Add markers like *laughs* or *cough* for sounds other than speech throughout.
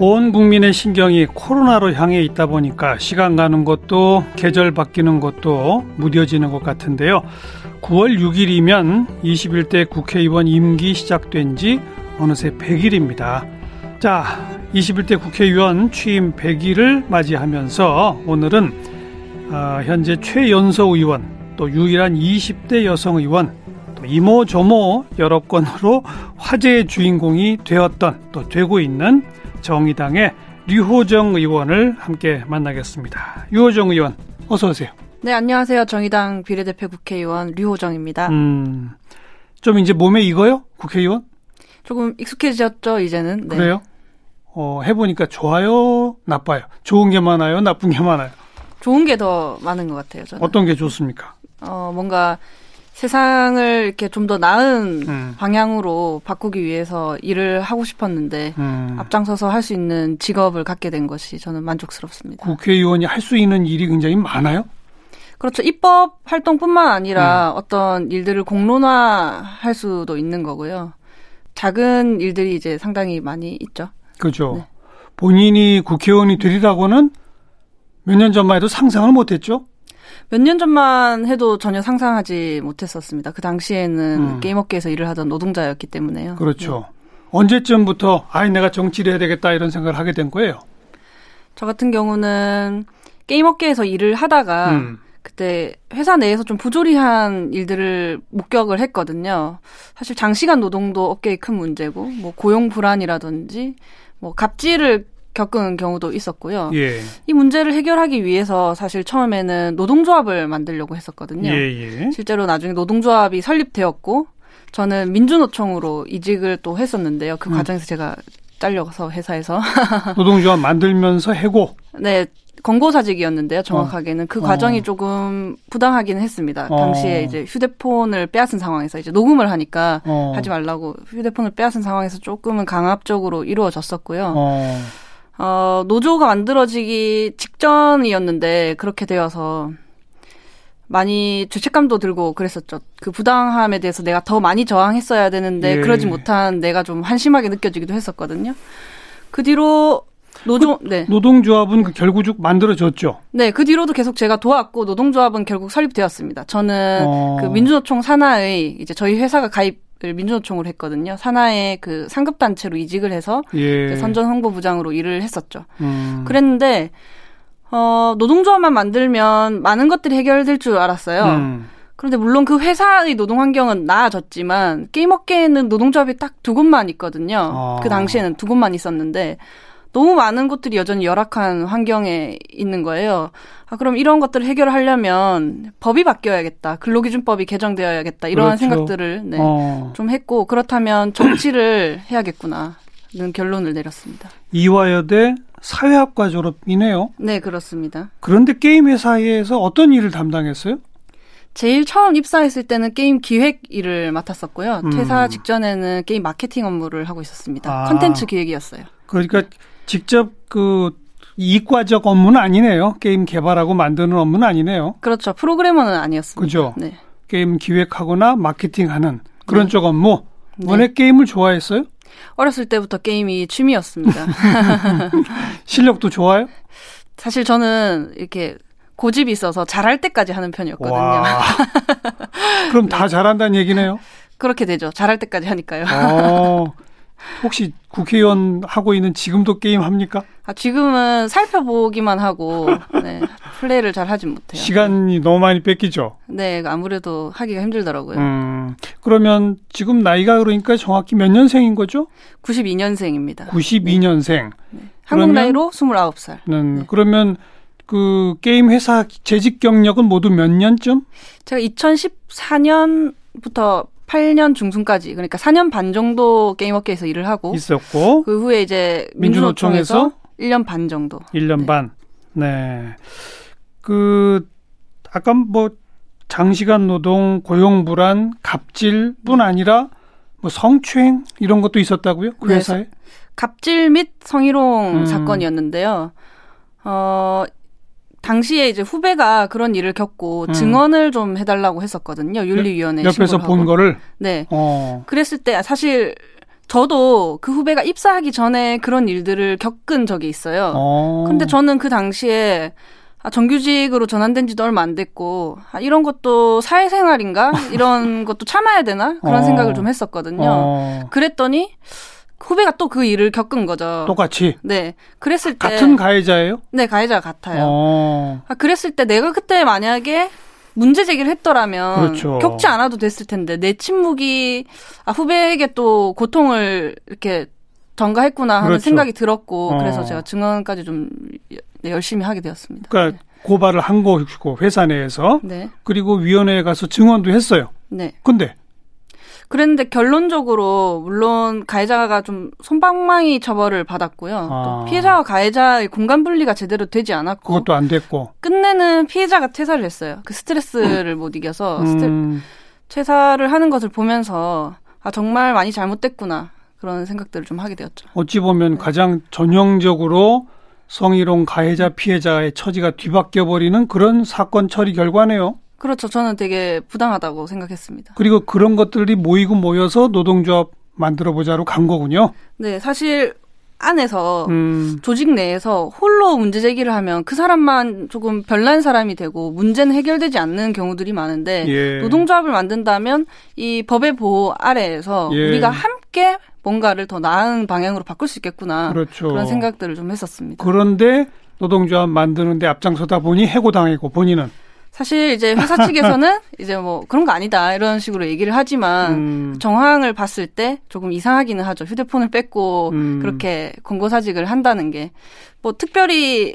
온 국민의 신경이 코로나로 향해 있다 보니까 시간 가는 것도 계절 바뀌는 것도 무뎌지는 것 같은데요. 9월 6일이면 21대 국회의원 임기 시작된 지 어느새 100일입니다. 자, 21대 국회의원 취임 100일을 맞이하면서 오늘은 어, 현재 최연소 의원 또 유일한 20대 여성 의원 또 이모 저모 여러 건으로 화제의 주인공이 되었던 또 되고 있는 정의당의 류호정 의원을 함께 만나겠습니다. 류호정 의원 어서 오세요. 네, 안녕하세요. 정의당 비례대표 국회의원 류호정입니다. 음, 좀 이제 몸에 익어요? 국회의원? 조금 익숙해졌죠, 이제는. 네. 그래요? 어, 해보니까 좋아요, 나빠요? 좋은 게 많아요, 나쁜 게 많아요? 좋은 게 더 많은 것 같아요, 저는. 어떤 게 좋습니까? 어, 뭔가 세상을 이렇게 좀 더 나은 음. 방향으로 바꾸기 위해서 일을 하고 싶었는데 음. 앞장서서 할 수 있는 직업을 갖게 된 것이 저는 만족스럽습니다. 국회의원이 할 수 있는 일이 굉장히 많아요? 그렇죠. 입법 활동뿐만 아니라 음. 어떤 일들을 공론화할 수도 있는 거고요. 작은 일들이 이제 상당히 많이 있죠. 그렇죠. 네. 본인이 국회의원이 되리라고는 몇 년 전만 해도 상상을 못했죠. 몇 년 전만 해도 전혀 상상하지 못했었습니다. 그 당시에는 음. 게임업계에서 일을 하던 노동자였기 때문에요. 그렇죠. 네. 언제쯤부터 아이 내가 정치를 해야 되겠다 이런 생각을 하게 된 거예요? 저 같은 경우는 게임업계에서 일을 하다가 음. 그때 회사 내에서 좀 부조리한 일들을 목격을 했거든요. 사실 장시간 노동도 업계의 큰 문제고, 뭐 고용 불안이라든지, 뭐 갑질을 겪은 경우도 있었고요. 예. 이 문제를 해결하기 위해서 사실 처음에는 노동조합을 만들려고 했었거든요. 예, 예. 실제로 나중에 노동조합이 설립되었고, 저는 민주노총으로 이직을 또 했었는데요. 그 음. 과정에서 제가 잘려서 회사에서 *laughs* 노동조합 만들면서 해고. 네, 권고사직이었는데요. 정확하게는 그 어. 과정이 조금 부당하기는 했습니다. 어. 당시에 이제 휴대폰을 빼앗은 상황에서 이제 녹음을 하니까 어. 하지 말라고 휴대폰을 빼앗은 상황에서 조금은 강압적으로 이루어졌었고요. 어. 어, 노조가 만들어지기 직전이었는데 그렇게 되어서 많이 죄책감도 들고 그랬었죠. 그 부당함에 대해서 내가 더 많이 저항했어야 되는데 예. 그러지 못한 내가 좀 한심하게 느껴지기도 했었거든요. 그 뒤로 노조 그 네. 노동조합은 그 결국 만들어졌죠. 네, 그 뒤로도 계속 제가 도왔고 노동조합은 결국 설립되었습니다. 저는 어. 그 민주노총 산하의 이제 저희 회사가 가입 을 민주노총으로 했거든요. 산하의 그 상급 단체로 이직을 해서 예. 선전 홍보부장으로 일을 했었죠. 음. 그랬는데 어 노동조합만 만들면 많은 것들이 해결될 줄 알았어요. 음. 그런데 물론 그 회사의 노동 환경은 나아졌지만 게임 업계에는 노동조합이 딱 두 곳만 있거든요. 어. 그 당시에는 두 곳만 있었는데 너무 많은 곳들이 여전히 열악한 환경에 있는 거예요. 아, 그럼 이런 것들을 해결하려면 법이 바뀌어야겠다. 근로기준법이 개정되어야겠다. 이러한 그렇죠. 생각들을 네, 어. 좀 했고 그렇다면 정치를 *clears throat* 해야겠구나. 는 결론을 내렸습니다. 이화여대 사회학과 졸업이네요. 네, 그렇습니다. 그런데 게임 회사에서 어떤 일을 담당했어요? 제일 처음 입사했을 때는 게임 기획 일을 맡았었고요. 음. 퇴사 직전에는 게임 마케팅 업무를 하고 있었습니다. 아. 컨텐츠 기획이었어요. 그러니까 직접 그 이과적 업무는 아니네요. 게임 개발하고 만드는 업무는 아니네요. 그렇죠. 프로그래머는 아니었습니다. 그죠. 네. 게임 기획하거나 마케팅하는 그런 네. 쪽 업무. 네. 원래 게임을 좋아했어요? 어렸을 때부터 게임이 취미였습니다. *laughs* 실력도 좋아요? 사실 저는 이렇게 고집이 있어서 잘할 때까지 하는 편이었거든요. *laughs* 그럼 다 잘한다는 얘기네요? 그렇게 되죠. 잘할 때까지 하니까요. 어, 혹시 국회의원 하고 있는 지금도 게임 합니까? 아, 지금은 살펴보기만 하고 *laughs* 네, 플레이를 잘 하진 못해요. 시간이 너무 많이 뺏기죠. 네, 아무래도 하기가 힘들더라고요. 음, 그러면 지금 나이가 그러니까 정확히 몇 년생인 거죠? 92년생입니다. 92년생. 네. 한국 나이로 29살. 네. 그러면 그 게임 회사 재직 경력은 모두 몇 년쯤? 제가 2014년부터 8년 중순까지 그러니까 4년 반 정도 게임업계에서 일을 하고 있었고 그 후에 이제 민주노총에서, 민주노총에서 1년 반 정도. 1년 네. 반. 네. 그 아까 뭐 장시간 노동, 고용 불안, 갑질뿐 아니라 뭐 성추행 이런 것도 있었다고요? 그 네, 회사에? 갑질 및 성희롱 음. 사건이었는데요. 어, 당시에 이제 후배가 그런 일을 겪고 음. 증언을 좀 해달라고 했었거든요. 윤리위원회 옆에서 본 거를. 네. 어. 그랬을 때 사실 저도 그 후배가 입사하기 전에 그런 일들을 겪은 적이 있어요. 어. 근데 저는 그 당시에 아, 정규직으로 전환된 지도 얼마 안 됐고, 아, 이런 것도 사회생활인가? 이런 *laughs* 것도 참아야 되나? 그런 어. 생각을 좀 했었거든요. 어. 그랬더니, 후배가 또 그 일을 겪은 거죠. 똑같이? 네. 그랬을 때. 같은 가해자예요? 네, 가해자 같아요. 어. 아, 그랬을 때 내가 그때 만약에 문제 제기를 했더라면 그렇죠. 겪지 않아도 됐을 텐데 내 침묵이 아, 후배에게 또 고통을 이렇게 전가했구나 하는 그렇죠. 생각이 들었고 어. 그래서 제가 증언까지 좀 열심히 하게 되었습니다. 그러니까 네. 고발을 한 거고 회사 내에서 네. 그리고 위원회에 가서 증언도 했어요. 네. 근데 그랬는데 결론적으로 물론 가해자가 좀 손방망이 처벌을 받았고요. 아. 또 피해자와 가해자의 공간 분리가 제대로 되지 않았고 그것도 안 됐고 끝내는 피해자가 퇴사를 했어요. 그 스트레스를 음. 못 이겨서 음. 퇴사를 하는 것을 보면서 아 정말 많이 잘못됐구나 그런 생각들을 좀 하게 되었죠. 어찌 보면 네. 가장 전형적으로 성희롱 가해자 피해자의 처지가 뒤바뀌어 버리는 그런 사건 처리 결과네요. 그렇죠. 저는 되게 부당하다고 생각했습니다. 그리고 그런 것들이 모이고 모여서 노동조합 만들어 보자로 간 거군요. 네, 사실 안에서 음. 조직 내에서 홀로 문제 제기를 하면 그 사람만 조금 별난 사람이 되고 문제는 해결되지 않는 경우들이 많은데 예. 노동조합을 만든다면 이 법의 보호 아래에서 예. 우리가 함께 뭔가를 더 나은 방향으로 바꿀 수 있겠구나 그렇죠. 그런 생각들을 좀 했었습니다. 그런데 노동조합 만드는데 앞장서다 보니 해고당했고 본인은 사실 이제 회사 측에서는 *laughs* 이제 뭐 그런 거 아니다 이런 식으로 얘기를 하지만 음. 정황을 봤을 때 조금 이상하기는 하죠. 휴대폰을 뺏고 음. 그렇게 권고사직을 한다는 게 뭐 특별히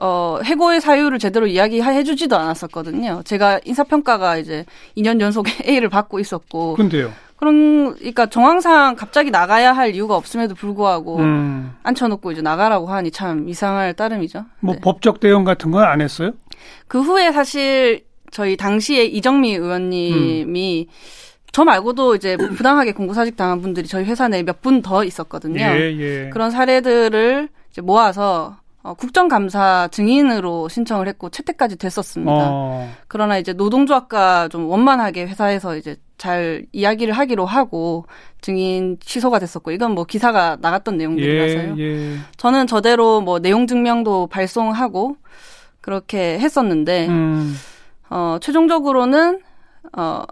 어 해고의 사유를 제대로 이야기해 주지도 않았었거든요. 제가 인사평가가 이제 2년 연속 *laughs* A를 받고 있었고 근데요. 그런 그러니까 정황상 갑자기 나가야 할 이유가 없음에도 불구하고 음. 앉혀놓고 이제 나가라고 하니 참 이상할 따름이죠. 뭐 네. 법적 대응 같은 건 안 했어요? 그 후에 사실 저희 당시에 이정미 의원님이 음. 저 말고도 이제 부당하게 공고사직 당한 분들이 저희 회사 내에 몇 분 더 있었거든요. 예, 예. 그런 사례들을 이제 모아서 어, 국정감사 증인으로 신청을 했고 채택까지 됐었습니다. 어. 그러나 이제 노동조합과 좀 원만하게 회사에서 이제 잘 이야기를 하기로 하고 증인 취소가 됐었고 이건 뭐 기사가 나갔던 내용들이라서요. 예, 예. 저는 저대로 뭐 내용 증명도 발송하고 그렇게 했었는데 음. 어 최종적으로는 어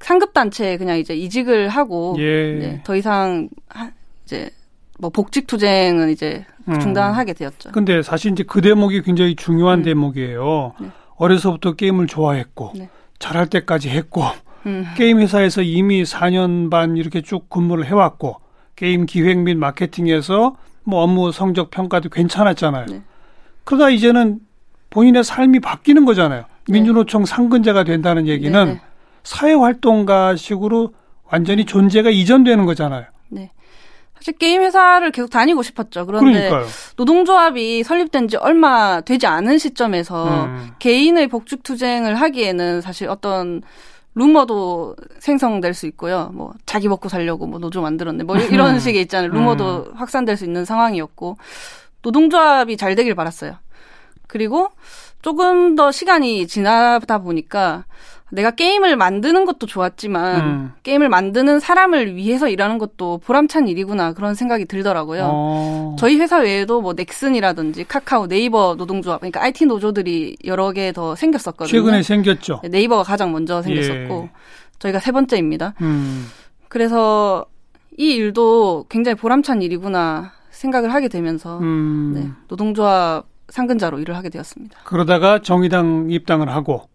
상급 단체에 그냥 이제 이직을 하고 예. 네, 더 이상 하, 이제 뭐 복직 투쟁은 이제 음. 중단하게 되었죠. 근데 사실 이제 그 대목이 굉장히 중요한 음. 대목이에요. 네. 어려서부터 게임을 좋아했고 네. 잘할 때까지 했고 음. 게임 회사에서 이미 4년 반 이렇게 쭉 근무를 해왔고 게임 기획 및 마케팅에서 뭐 업무 성적 평가도 괜찮았잖아요. 네. 그러다 이제는 본인의 삶이 바뀌는 거잖아요. 네. 민주노총 상근자가 된다는 얘기는 네. 사회활동가식으로 완전히 존재가 이전되는 거잖아요. 네. 사실 게임 회사를 계속 다니고 싶었죠. 그런데 그러니까요. 노동조합이 설립된 지 얼마 되지 않은 시점에서 음. 개인의 복직 투쟁을 하기에는 사실 어떤 루머도 생성될 수 있고요. 뭐 자기 먹고 살려고 뭐 노조 만들었네. 뭐 이런 음. *laughs* 식의 있잖아요. 루머도 음. 확산될 수 있는 상황이었고 노동조합이 잘 되길 바랐어요. 그리고 조금 더 시간이 지나다 보니까 내가 게임을 만드는 것도 좋았지만 음. 게임을 만드는 사람을 위해서 일하는 것도 보람찬 일이구나 그런 생각이 들더라고요. 어. 저희 회사 외에도 뭐 넥슨이라든지 카카오, 네이버 노동조합 그러니까 IT 노조들이 여러 개 더 생겼었거든요. 최근에 생겼죠. 네, 네이버가 가장 먼저 생겼었고 예. 저희가 세 번째입니다. 음. 그래서 이 일도 굉장히 보람찬 일이구나 생각을 하게 되면서 음. 네, 노동조합 상근자로 일을 하게 되었습니다. 그러다가 정의당 입당을 하고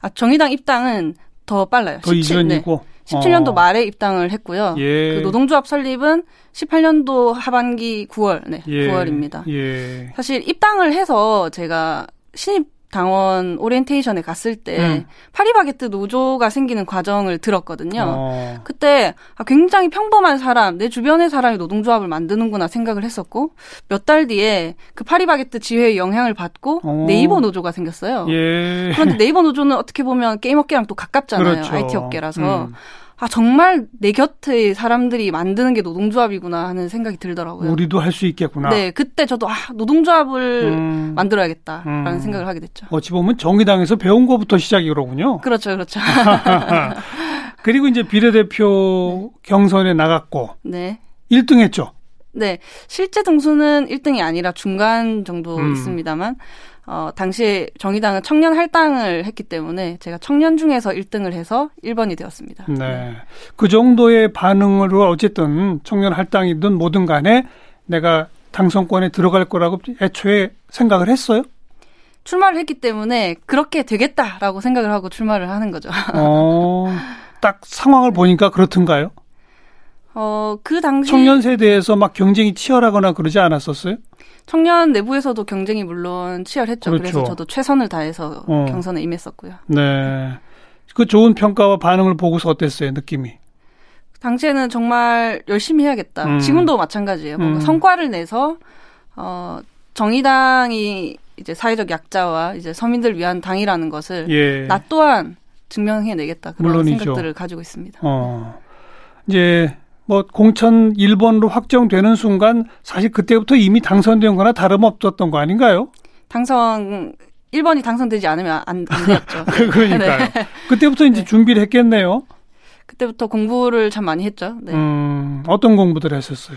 아, 정의당 입당은 더 빨라요. 더 17, 이전이고. 네. 17년도 어. 말에 입당을 했고요. 예. 그 노동조합 설립은 18년도 하반기 9월, 네, 예. 9월입니다. 예. 사실 입당을 해서 제가 신입 당원 오리엔테이션에 갔을 때 음. 파리바게뜨 노조가 생기는 과정을 들었거든요. 어. 그때 아, 굉장히 평범한 사람, 내 주변의 사람이 노동조합을 만드는구나 생각을 했었고 몇 달 뒤에 그 파리바게뜨 지회의 영향을 받고 어. 네이버 노조가 생겼어요. 예. 그런데 네이버 노조는 어떻게 보면 게임 업계랑 또 가깝잖아요. 그렇죠. IT 업계라서. 음. 아 정말 내 곁에 사람들이 만드는 게 노동조합이구나 하는 생각이 들더라고요. 우리도 할 수 있겠구나. 네, 그때 저도 아 노동조합을 음. 만들어야겠다라는 음. 생각을 하게 됐죠. 어찌 보면 정의당에서 배운 거부터 시작이 그러군요. 그렇죠, 그렇죠. *laughs* 그리고 이제 비례대표 경선에 나갔고, *laughs* 네, 1등했죠. 네, 실제 등수는 1등이 아니라 중간 정도 음. 있습니다만 어, 당시에 정의당은 청년 할당을 했기 때문에 제가 청년 중에서 1등을 해서 1번이 되었습니다. 네. 네. 그 정도의 반응으로 어쨌든 청년 할당이든 뭐든 간에 내가 당선권에 들어갈 거라고 애초에 생각을 했어요? 출마를 했기 때문에 그렇게 되겠다라고 생각을 하고 출마를 하는 거죠. 어, 딱 상황을 보니까 그렇던가요? 어, 그 당시 청년 세대에서 막 경쟁이 치열하거나 그러지 않았었어요? 청년 내부에서도 경쟁이 물론 치열했죠. 그렇죠. 그래서 저도 최선을 다해서 어. 경선에 임했었고요. 네. 그 좋은 평가와 반응을 보고서 어땠어요, 느낌이? 당시에는 정말 열심히 해야겠다. 음. 지금도 마찬가지예요. 뭔가 음. 성과를 내서 어 정의당이 이제 사회적 약자와 이제 서민들 위한 당이라는 것을 예. 나 또한 증명해내겠다 그런 물론이죠. 생각들을 가지고 있습니다. 어. 이제 뭐 공천 1번으로 확정되는 순간 사실 그때부터 이미 당선된 거나 다름없었던 거 아닌가요? 당선 1번이 당선되지 않으면 안, 안 되었죠. *laughs* 그러니까요. 네. 그때부터 이제 네. 준비를 했겠네요. 그때부터 공부를 참 많이 했죠. 네. 음, 어떤 공부들 했었어요?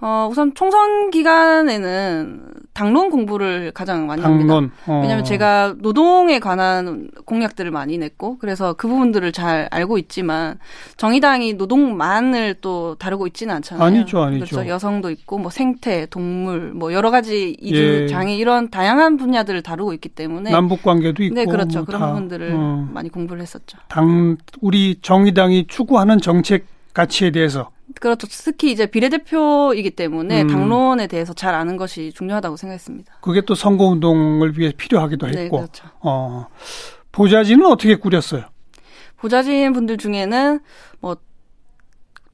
어, 우선 총선 기간에는 당론 공부를 가장 많이 당론. 합니다. 어. 왜냐하면 제가 노동에 관한 공약들을 많이 냈고 그래서 그 부분들을 잘 알고 있지만 정의당이 노동만을 또 다루고 있지는 않잖아요. 아니죠, 아니죠. 그렇죠. 여성도 있고 뭐 생태, 동물, 뭐 여러 가지 이주 예. 장애 이런 다양한 분야들을 다루고 있기 때문에 남북 관계도 있고 네, 그렇죠. 뭐 그런 다. 부분들을 어. 많이 공부를 했었죠. 당 우리 정의당이 추구하는 정책 가치에 대해서 그렇죠. 특히 이제 비례대표이기 때문에 음. 당론에 대해서 잘 아는 것이 중요하다고 생각했습니다. 그게 또 선거운동을 위해 필요하기도 네, 했고. 네, 그렇죠. 어. 보좌진은 어떻게 꾸렸어요? 보좌진 분들 중에는 뭐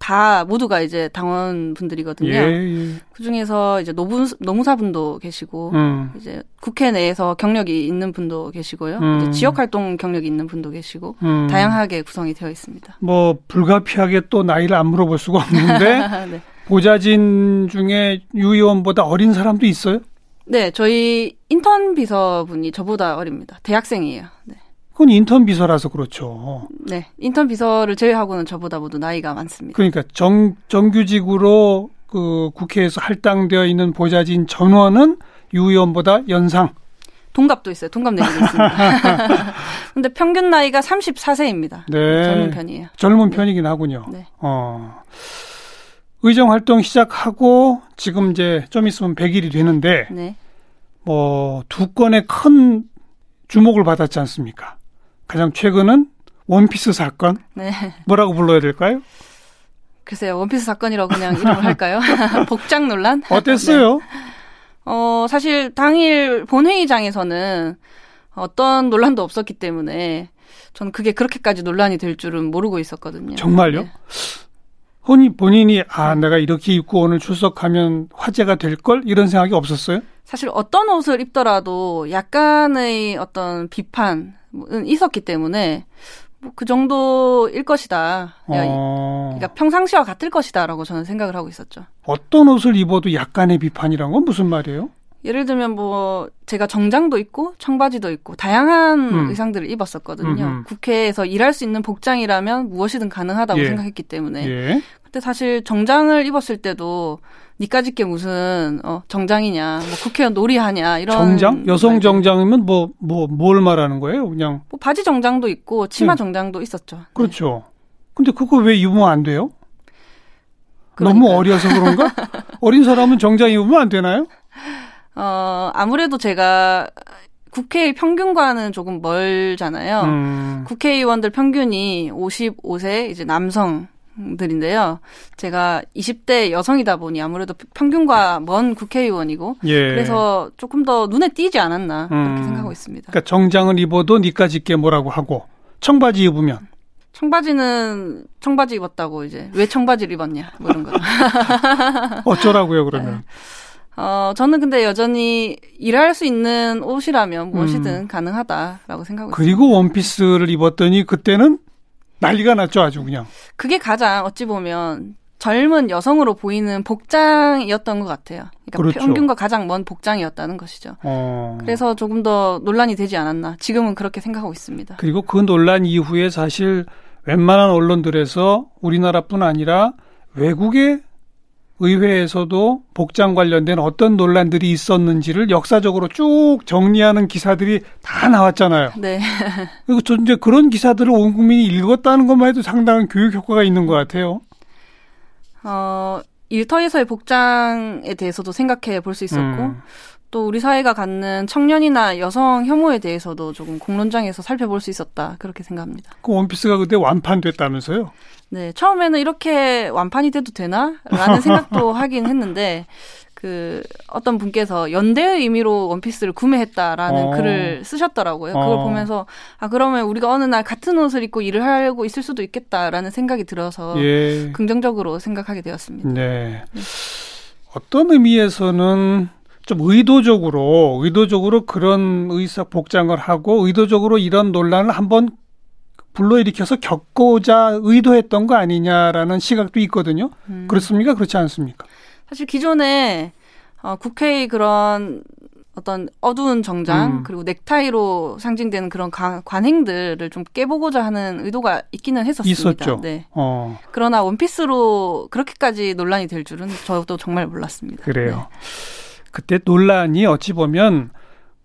다 모두가 이제 당원 분들이거든요. 예, 예. 그 중에서 이제 노부, 노무사분도 계시고, 음. 이제 국회 내에서 경력이 있는 분도 계시고요. 음. 이제 지역 활동 경력이 있는 분도 계시고, 음. 다양하게 구성이 되어 있습니다. 뭐, 불가피하게 또 나이를 안 물어볼 수가 없는데, *laughs* 네. 보좌진 중에 유 의원보다 어린 사람도 있어요? 네, 저희 인턴 비서분이 저보다 어립니다. 대학생이에요. 네. 그건 인턴 비서라서 그렇죠. 네. 인턴 비서를 제외하고는 저보다 모두 나이가 많습니다. 그러니까 정, 정규직으로 그 국회에서 할당되어 있는 보좌진 전원은 유 의원보다 연상. 동갑도 있어요. 동갑 내기도 있습니다. *laughs* 근데 평균 나이가 34세입니다. 네. 젊은 편이에요. 젊은 네. 편이긴 하군요. 네. 어. 의정 활동 시작하고 지금 이제 좀 있으면 100일이 되는데 네. 뭐두 건의 큰 주목을 받았지 않습니까? 가장 최근은 원피스 사건. 네. 뭐라고 불러야 될까요? 글쎄요, 원피스 사건이라고 그냥 이름을 할까요? *laughs* 복장 논란? 어땠어요? 네. 어, 사실 당일 본회의장에서는 어떤 논란도 없었기 때문에 저는 그게 그렇게까지 논란이 될 줄은 모르고 있었거든요. 정말요? 네. 본인, 본인이, 아, 내가 이렇게 입고 오늘 출석하면 화제가 될 걸? 이런 생각이 없었어요? 사실 어떤 옷을 입더라도 약간의 어떤 비판, 있었기 때문에 뭐 그 정도일 것이다. 어... 그러니까 평상시와 같을 것이다라고 저는 생각을 하고 있었죠. 어떤 옷을 입어도 약간의 비판이란 건 무슨 말이에요? 예를 들면 뭐 제가 정장도 있고 청바지도 있고 다양한 음. 의상들을 입었었거든요. 음흠. 국회에서 일할 수 있는 복장이라면 무엇이든 가능하다고 예. 생각했기 때문에. 예. 근데 사실 정장을 입었을 때도 니까짓 게 무슨 어 정장이냐, 뭐 국회의원 놀이하냐 이런 정장? 여성 정장이면 뭐 뭐 뭘 말하는 거예요? 그냥 뭐 바지 정장도 있고 치마 네. 정장도 있었죠. 네. 그렇죠. 네. 근데 그거 왜 입으면 안 돼요? 그러니까요. 너무 어려서 그런가? *laughs* 어린 사람은 정장 입으면 안 되나요? 어 아무래도 제가 국회 평균과는 조금 멀잖아요. 음. 국회의원들 평균이 55세 이제 남성 들인데요. 제가 20대 여성이다 보니 아무래도 평균과 먼 국회의원이고 예. 그래서 조금 더 눈에 띄지 않았나 그렇게 음. 생각하고 있습니다. 그러니까 정장을 입어도 니까지 있게 뭐라고 하고 청바지 입으면 청바지는 청바지 입었다고 이제 왜 청바지를 입었냐 뭐 이런 거. *laughs* 어쩌라고요 그러면? 어 저는 근데 여전히 일할 수 있는 옷이라면 무엇이든 음. 가능하다라고 생각하고 그리고 있습니다. 원피스를 입었더니 그때는 난리가 났죠 아주 그냥. 그게 가장 어찌 보면 젊은 여성으로 보이는 복장이었던 것 같아요. 그러니까 그렇죠. 평균과 가장 먼 복장이었다는 것이죠. 어. 그래서 조금 더 논란이 되지 않았나. 지금은 그렇게 생각하고 있습니다. 그리고 그 논란 이후에 사실 웬만한 언론들에서 우리나라뿐 아니라 외국의 의회에서도 복장 관련된 어떤 논란들이 있었는지를 역사적으로 쭉 정리하는 기사들이 다 나왔잖아요. 네. *laughs* 그리고 저 이제 그런 기사들을 온 국민이 읽었다는 것만 해도 상당한 교육 효과가 있는 것 같아요. 어, 일터에서의 복장에 대해서도 생각해 볼 수 있었고, 음. 또 우리 사회가 갖는 청년이나 여성 혐오에 대해서도 조금 공론장에서 살펴볼 수 있었다 그렇게 생각합니다. 그 원피스가 그때 완판됐다면서요? 네, 처음에는 이렇게 완판이 돼도 되나라는 *laughs* 생각도 하긴 했는데 그 어떤 분께서 연대의 의미로 원피스를 구매했다라는 어. 글을 쓰셨더라고요. 그걸 어. 보면서 아 그러면 우리가 어느 날 같은 옷을 입고 일을 하고 있을 수도 있겠다라는 생각이 들어서 예. 긍정적으로 생각하게 되었습니다. 네. 네. 어떤 의미에서는 좀 의도적으로 의도적으로 그런 의사 복장을 하고 의도적으로 이런 논란을 한번 불러일으켜서 겪고자 의도했던 거 아니냐라는 시각도 있거든요. 음. 그렇습니까? 그렇지 않습니까? 사실 기존에 어, 국회의 그런 어떤 어두운 정장 음. 그리고 넥타이로 상징되는 그런 가, 관행들을 좀 깨보고자 하는 의도가 있기는 했었습니다. 있었죠. 네. 어. 그러나 원피스로 그렇게까지 논란이 될 줄은 저도 정말 몰랐습니다. 그래요. 네. 그때 논란이 어찌 보면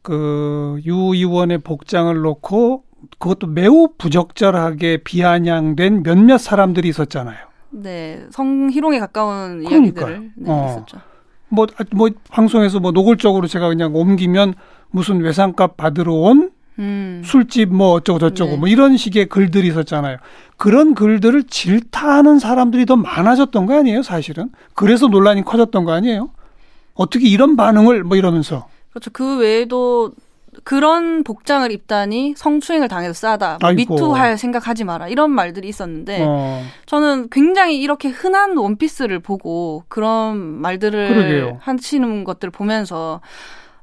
그 유 의원의 복장을 놓고 그것도 매우 부적절하게 비아냥된 몇몇 사람들이 있었잖아요. 네, 성희롱에 가까운. 이야기들을 네, 어. 있었죠. 뭐, 뭐, 방송에서 뭐 노골적으로 제가 그냥 옮기면 무슨 외상값 받으러 온 음. 술집 뭐 어쩌고 저쩌고 네. 뭐 이런 식의 글들이 있었잖아요. 그런 글들을 질타하는 사람들이 더 많아졌던 거 아니에요, 사실은? 그래서 논란이 커졌던 거 아니에요? 어떻게 이런 반응을 뭐 이러면서. 그렇죠. 그 외에도 그런 복장을 입다니 성추행을 당해서 싸다. 뭐 미투할 생각하지 마라. 이런 말들이 있었는데 어. 저는 굉장히 이렇게 흔한 원피스를 보고 그런 말들을 그러게요. 하시는 것들을 보면서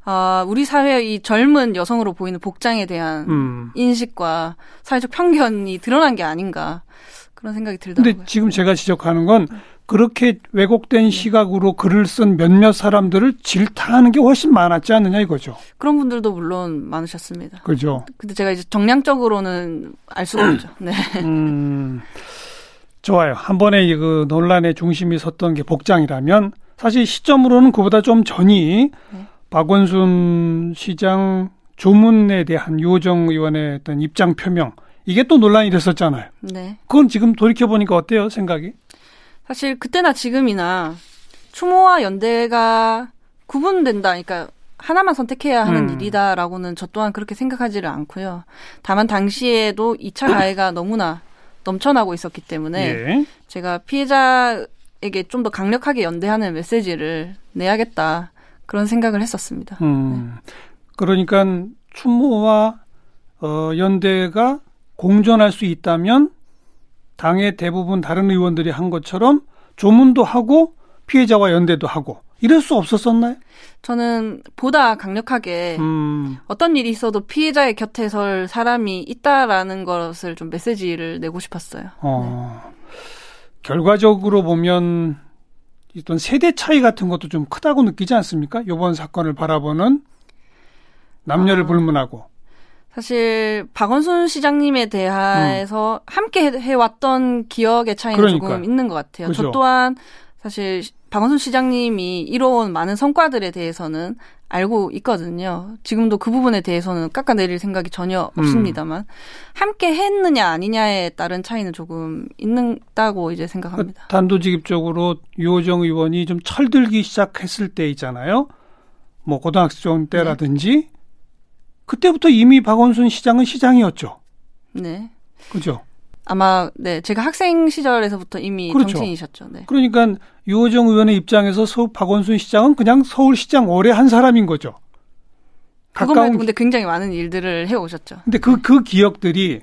아, 우리 사회의 이 젊은 여성으로 보이는 복장에 대한 음. 인식과 사회적 편견이 드러난 게 아닌가 그런 생각이 들더라고요. 근데 지금 제가 지적하는 건 그렇게 왜곡된 시각으로 글을 쓴 몇몇 사람들을 질타하는 게 훨씬 많았지 않느냐 이거죠. 그런 분들도 물론 많으셨습니다. 그죠. 근데 제가 이제 정량적으로는 알 수가 없죠. *clears throat* 네. 음, 좋아요. 한 번에 그 논란의 중심이 섰던 게 복장이라면 사실 시점으로는 그보다 좀 전이 네. 박원순 시장 조문에 대한 유호정 의원의 어떤 입장 표명 이게 또 논란이 됐었잖아요. 네. 그건 지금 돌이켜 보니까 어때요, 생각이? 사실 그때나 지금이나 추모와 연대가 구분된다. 그러니까 하나만 선택해야 하는 음. 일이다라고는 저 또한 그렇게 생각하지를 않고요. 다만 당시에도 2차 가해가 *clears throat* 너무나 넘쳐나고 있었기 때문에 예. 제가 피해자에게 좀 더 강력하게 연대하는 메시지를 내야겠다. 그런 생각을 했었습니다. 음. 네. 그러니까 추모와 어, 연대가 공존할 수 있다면 당의 대부분 다른 의원들이 한 것처럼 조문도 하고 피해자와 연대도 하고 이럴 수 없었었나요? 저는 보다 강력하게 음. 어떤 일이 있어도 피해자의 곁에 설 사람이 있다라는 것을 좀 메시지를 내고 싶었어요. 어. 네. 결과적으로 보면 어떤 세대 차이 같은 것도 좀 크다고 느끼지 않습니까? 이번 사건을 바라보는 남녀를 아. 불문하고 사실 박원순 시장님에 대해서 음. 함께 해왔던 기억의 차이는 그러니까. 조금 있는 것 같아요. 그죠. 저 또한 사실 박원순 시장님이 이뤄온 많은 성과들에 대해서는 알고 있거든요. 지금도 그 부분에 대해서는 깎아내릴 생각이 전혀 음. 없습니다만 음. 함께 했느냐 아니냐에 따른 차이는 조금 있다고 이제 생각합니다. 단도직입적으로 유호정 의원이 좀 철들기 시작했을 때 있잖아요. 뭐 고등학생 때라든지 네. 그때부터 이미 박원순 시장은 시장이었죠. 네. 그죠? 아마 네 제가 학생 시절에서부터 이미 그렇죠. 정치인이셨죠. 네. 그러니까 유호정 의원의 입장에서 서 박원순 시장은 그냥 서울시장 오래 한 사람인 거죠. 가까운 근데 굉장히 많은 일들을 해 오셨죠. 근데 그그 그 기억들이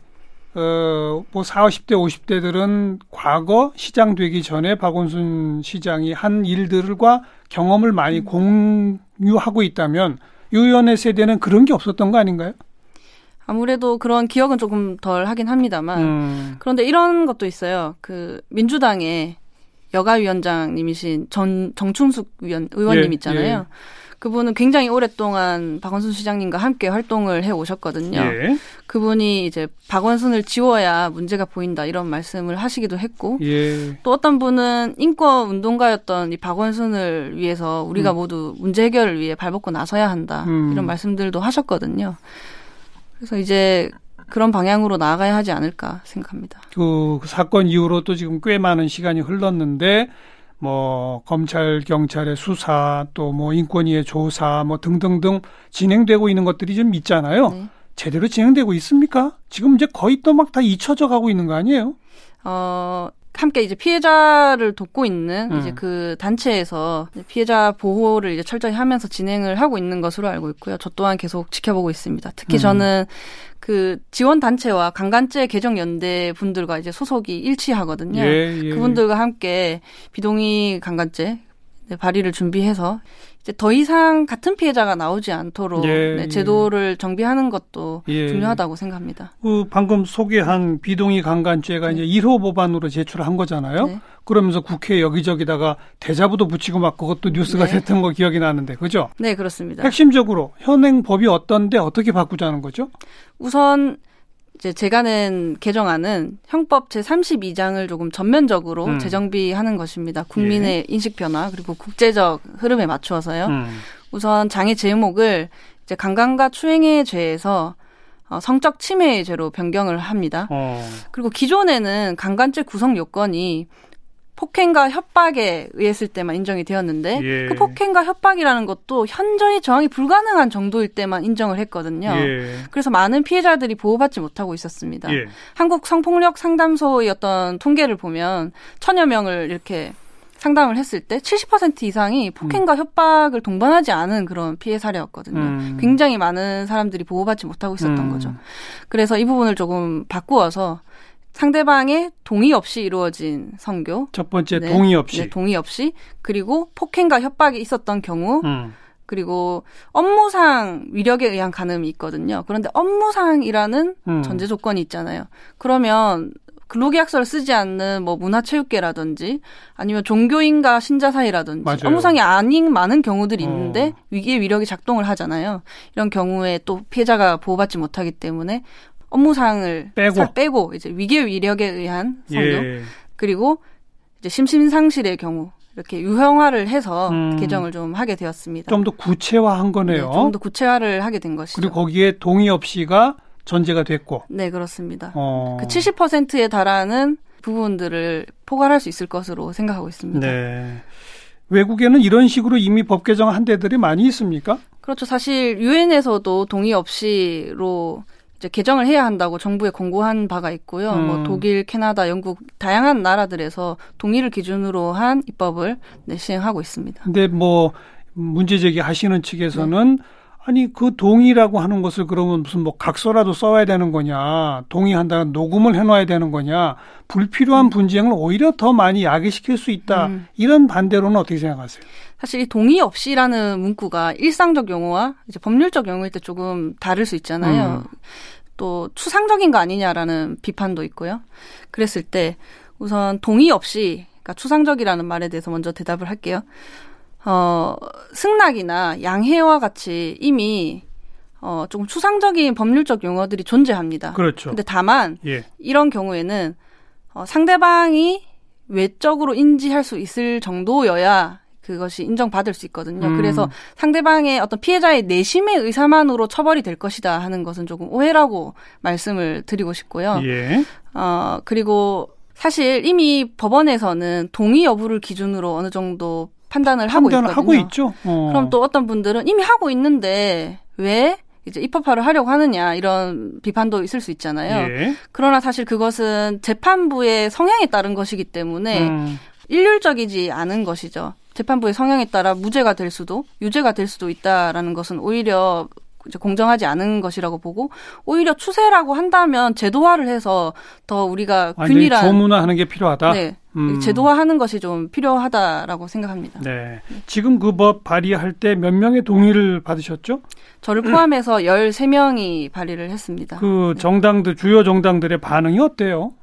어뭐 40, 50대, 50대들은 과거 시장 되기 전에 박원순 시장이 한 일들과 경험을 많이 음. 공유하고 있다면 유 의원의 세대는 그런 게 없었던 거 아닌가요? 아무래도 그런 기억은 조금 덜 하긴 합니다만 음. 그런데 이런 것도 있어요. 그 민주당의 여가위원장님이신 전 정충숙 위원 의원님 예, 있잖아요. 예. 그분은 굉장히 오랫동안 박원순 시장님과 함께 활동을 해 오셨거든요. 예. 그분이 이제 박원순을 지워야 문제가 보인다 이런 말씀을 하시기도 했고 예. 또 어떤 분은 인권 운동가였던 이 박원순을 위해서 우리가 음. 모두 문제 해결을 위해 발벗고 나서야 한다 음. 이런 말씀들도 하셨거든요. 그래서 이제 그런 방향으로 나아가야 하지 않을까 생각합니다. 그 사건 이후로 또 지금 꽤 많은 시간이 흘렀는데 뭐 검찰 경찰의 수사 또 뭐 인권위의 조사 뭐 등등등 진행되고 있는 것들이 좀 있잖아요. 네. 제대로 진행되고 있습니까? 지금 이제 거의 또 막 다 잊혀져 가고 있는 거 아니에요? 어 함께 이제 피해자를 돕고 있는 음. 이제 그 단체에서 피해자 보호를 이제 철저히 하면서 진행을 하고 있는 것으로 알고 있고요. 저 또한 계속 지켜보고 있습니다. 특히 음. 저는 그 지원 단체와 강간죄 개정 연대 분들과 이제 소속이 일치하거든요. 예, 예. 그분들과 함께 비동의 강간죄 발의를 준비해서 이제 더 이상 같은 피해자가 나오지 않도록 예, 네, 예. 제도를 정비하는 것도 예. 중요하다고 생각합니다. 그 방금 소개한 비동의 강간죄가 네. 이제 1호 법안으로 제출한 거잖아요. 네. 그러면서 국회 여기저기다가 대자부도 붙이고 막 그것도 뉴스가 네. 됐던 거 기억이 나는데 그죠? 네 그렇습니다. 핵심적으로 현행 법이 어떤데 어떻게 바꾸자는 거죠? 우선 이제 제가 낸 개정안은 형법 제 32장을 조금 전면적으로 음. 재정비하는 것입니다. 국민의 예. 인식 변화 그리고 국제적 흐름에 맞추어서요. 음. 우선 장애 제목을 이제 강간과 추행의 죄에서 어, 성적 침해의 죄로 변경을 합니다. 어. 그리고 기존에는 강간죄 구성 요건이 폭행과 협박에 의했을 때만 인정이 되었는데 예. 그 폭행과 협박이라는 것도 현저히 저항이 불가능한 정도일 때만 인정을 했거든요. 예. 그래서 많은 피해자들이 보호받지 못하고 있었습니다. 예. 한국 성폭력 상담소의 어떤 통계를 보면 천여 명을 이렇게 상담을 했을 때 70% 이상이 폭행과 음. 협박을 동반하지 않은 그런 피해 사례였거든요. 음. 굉장히 많은 사람들이 보호받지 못하고 있었던 음. 거죠. 그래서 이 부분을 조금 바꾸어서 상대방의 동의 없이 이루어진 성교. 첫 번째 네, 동의 없이. 네, 동의 없이. 그리고 폭행과 협박이 있었던 경우. 음. 그리고 업무상 위력에 의한 간음이 있거든요. 그런데 업무상이라는 음. 전제 조건이 있잖아요. 그러면 근로계약서를 쓰지 않는 뭐 문화체육계라든지 아니면 종교인과 신자 사이라든지 맞아요. 업무상이 아닌 많은 경우들이 어. 있는데 어. 위기의 위력이 작동을 하잖아요. 이런 경우에 또 피해자가 보호받지 못하기 때문에 업무상을 빼고, 빼고 이제 위계 위력에 의한 성교 예. 그리고 이제 심신상실의 경우 이렇게 유형화를 해서 음. 개정을 좀 하게 되었습니다. 좀 더 구체화한 거네요. 네, 좀더 구체화를 하게 된 것이죠. 그리고 거기에 동의 없이가 전제가 됐고. 네, 그렇습니다. 어. 그 70%에 달하는 부분들을 포괄할 수 있을 것으로 생각하고 있습니다. 네. 외국에는 이런 식으로 이미 법 개정한 데들이 많이 있습니까? 그렇죠. 사실 유엔에서도 동의 없이로 이제 개정을 해야 한다고 정부에 공고한 바가 있고요. 뭐 음. 뭐 독일, 캐나다, 영국 다양한 나라들에서 동의를 기준으로 한 입법을 네, 시행하고 있습니다. 근데 뭐 문제 제기하시는 측에서는 네. 아니 그 동의라고 하는 것을 그러면 무슨 뭐 각서라도 써야 되는 거냐 동의한다는 녹음을 해놔야 되는 거냐 불필요한 음. 분쟁을 오히려 더 많이 야기시킬 수 있다 음. 이런 반대로는 어떻게 생각하세요? 사실 이 동의 없이라는 문구가 일상적 용어와 이제 법률적 용어일 때 조금 다를 수 있잖아요. 음. 또 추상적인 거 아니냐라는 비판도 있고요. 그랬을 때 우선 동의 없이 그러니까 추상적이라는 말에 대해서 먼저 대답을 할게요. 어, 승낙이나 양해와 같이 이미 어, 조금 추상적인 법률적 용어들이 존재합니다. 그렇죠. 근데 다만 예. 이런 경우에는 어, 상대방이 외적으로 인지할 수 있을 정도여야 그것이 인정받을 수 있거든요. 음. 그래서 상대방의 어떤 피해자의 내심의 의사만으로 처벌이 될 것이다 하는 것은 조금 오해라고 말씀을 드리고 싶고요. 예. 어, 그리고 사실 이미 법원에서는 동의 여부를 기준으로 어느 정도 판단을 하고 있거든요. 하고 있죠. 어. 그럼 또 어떤 분들은 이미 하고 있는데 왜 이제 입법화를 하려고 하느냐 이런 비판도 있을 수 있잖아요. 예. 그러나 사실 그것은 재판부의 성향에 따른 것이기 때문에 음. 일률적이지 않은 것이죠. 재판부의 성향에 따라 무죄가 될 수도 유죄가 될 수도 있다라는 것은 오히려 이제 공정하지 않은 것이라고 보고 오히려 추세라고 한다면 제도화를 해서 더 우리가 균일한 조문화하는 게 필요하다. 네. 음. 제도화하는 것이 좀 필요하다라고 생각합니다. 네. 지금 그 법 발의할 때 몇 명의 동의를 받으셨죠? 저를 포함해서 *clears throat* 13명이 발의를 했습니다. 그 정당들 주요 정당들의 반응이 어때요?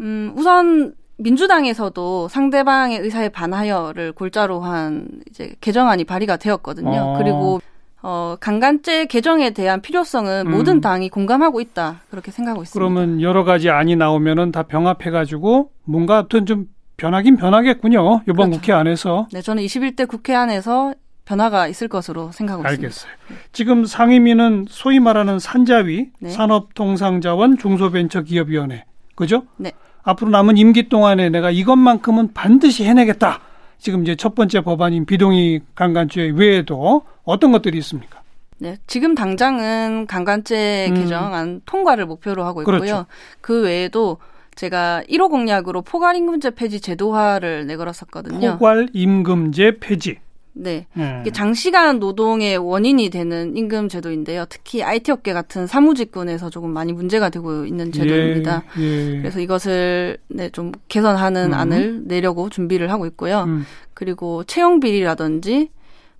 음, 우선 민주당에서도 상대방의 의사에 반하여를 골자로 한 이제 개정안이 발의가 되었거든요. 어. 그리고 어, 강간죄 개정에 대한 필요성은 음. 모든 당이 공감하고 있다. 그렇게 생각하고 있습니다. 그러면 여러 가지 안이 나오면은 다 병합해가지고 뭔가 어떤 좀 변하긴 변하겠군요. 이번 그렇죠. 국회 안에서. 네, 저는 21대 국회 안에서 변화가 있을 것으로 생각하고 알겠어요. 있습니다. 지금 상임위는 소위 말하는 산자위, 네. 산업통상자원 중소벤처기업위원회, 그죠? 네. 앞으로 남은 임기 동안에 내가 이것만큼은 반드시 해내겠다. 지금 이제 첫 번째 법안인 비동의 강간죄 외에도 어떤 것들이 있습니까? 네, 지금 당장은 강간죄 음. 개정안 통과를 목표로 하고 있고요. 그렇죠. 그 외에도 제가 1호 공약으로 포괄임금제 폐지 제도화를 내걸었었거든요. 포괄임금제 폐지. 네. 음. 이게 장시간 노동의 원인이 되는 임금 제도인데요. 특히 IT 업계 같은 사무직군에서 조금 많이 문제가 되고 있는 제도입니다. 예, 예. 그래서 이것을 네, 좀 개선하는 음. 안을 내려고 준비를 하고 있고요. 음. 그리고 채용 비리라든지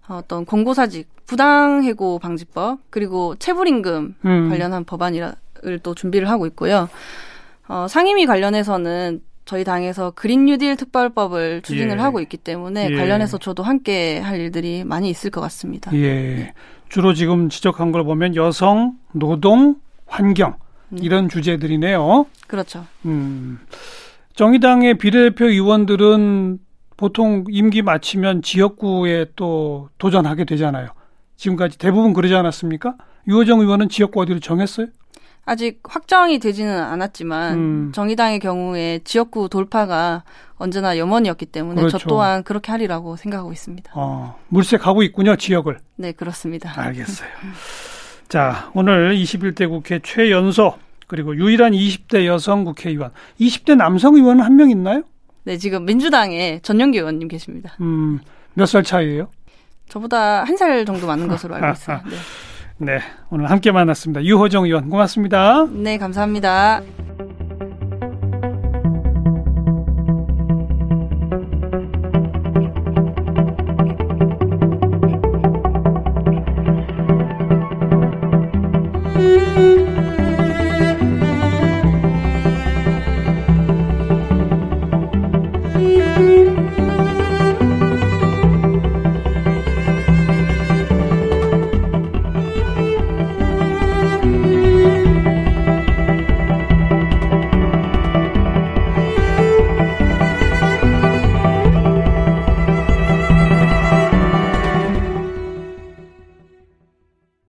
어떤 공고사직, 부당해고 방지법, 그리고 체불임금 음. 관련한 법안을 또 준비를 하고 있고요. 어, 상임위 관련해서는 저희 당에서 그린 뉴딜 특별법을 추진을 예. 하고 있기 때문에 예. 관련해서 저도 함께 할 일들이 많이 있을 것 같습니다. 예. 네. 주로 지금 지적한 걸 보면 여성, 노동, 환경 음. 이런 주제들이네요. 그렇죠. 음. 정의당의 비례대표 의원들은 보통 임기 마치면 지역구에 또 도전하게 되잖아요. 지금까지 대부분 그러지 않았습니까? 유호정 의원은 지역구 어디로 정했어요? 아직 확정이 되지는 않았지만 음. 정의당의 경우에 지역구 돌파가 언제나 염원이었기 때문에 그렇죠. 저 또한 그렇게 하리라고 생각하고 있습니다. 어, 물색하고 있군요, 지역을. 네, 그렇습니다. 알겠어요. 자, 오늘 21대 국회 최연소 그리고 유일한 20대 여성 국회의원, 20대 남성 의원은 한명 있나요? 네, 지금 민주당에 전용기 의원님 계십니다. 음, 몇 살 차이예요? 저보다 한 살 정도 많은 것으로 알고 있어요. 네. *laughs* 네, 오늘 함께 만났습니다. 유호정 의원 고맙습니다. 네, 감사합니다.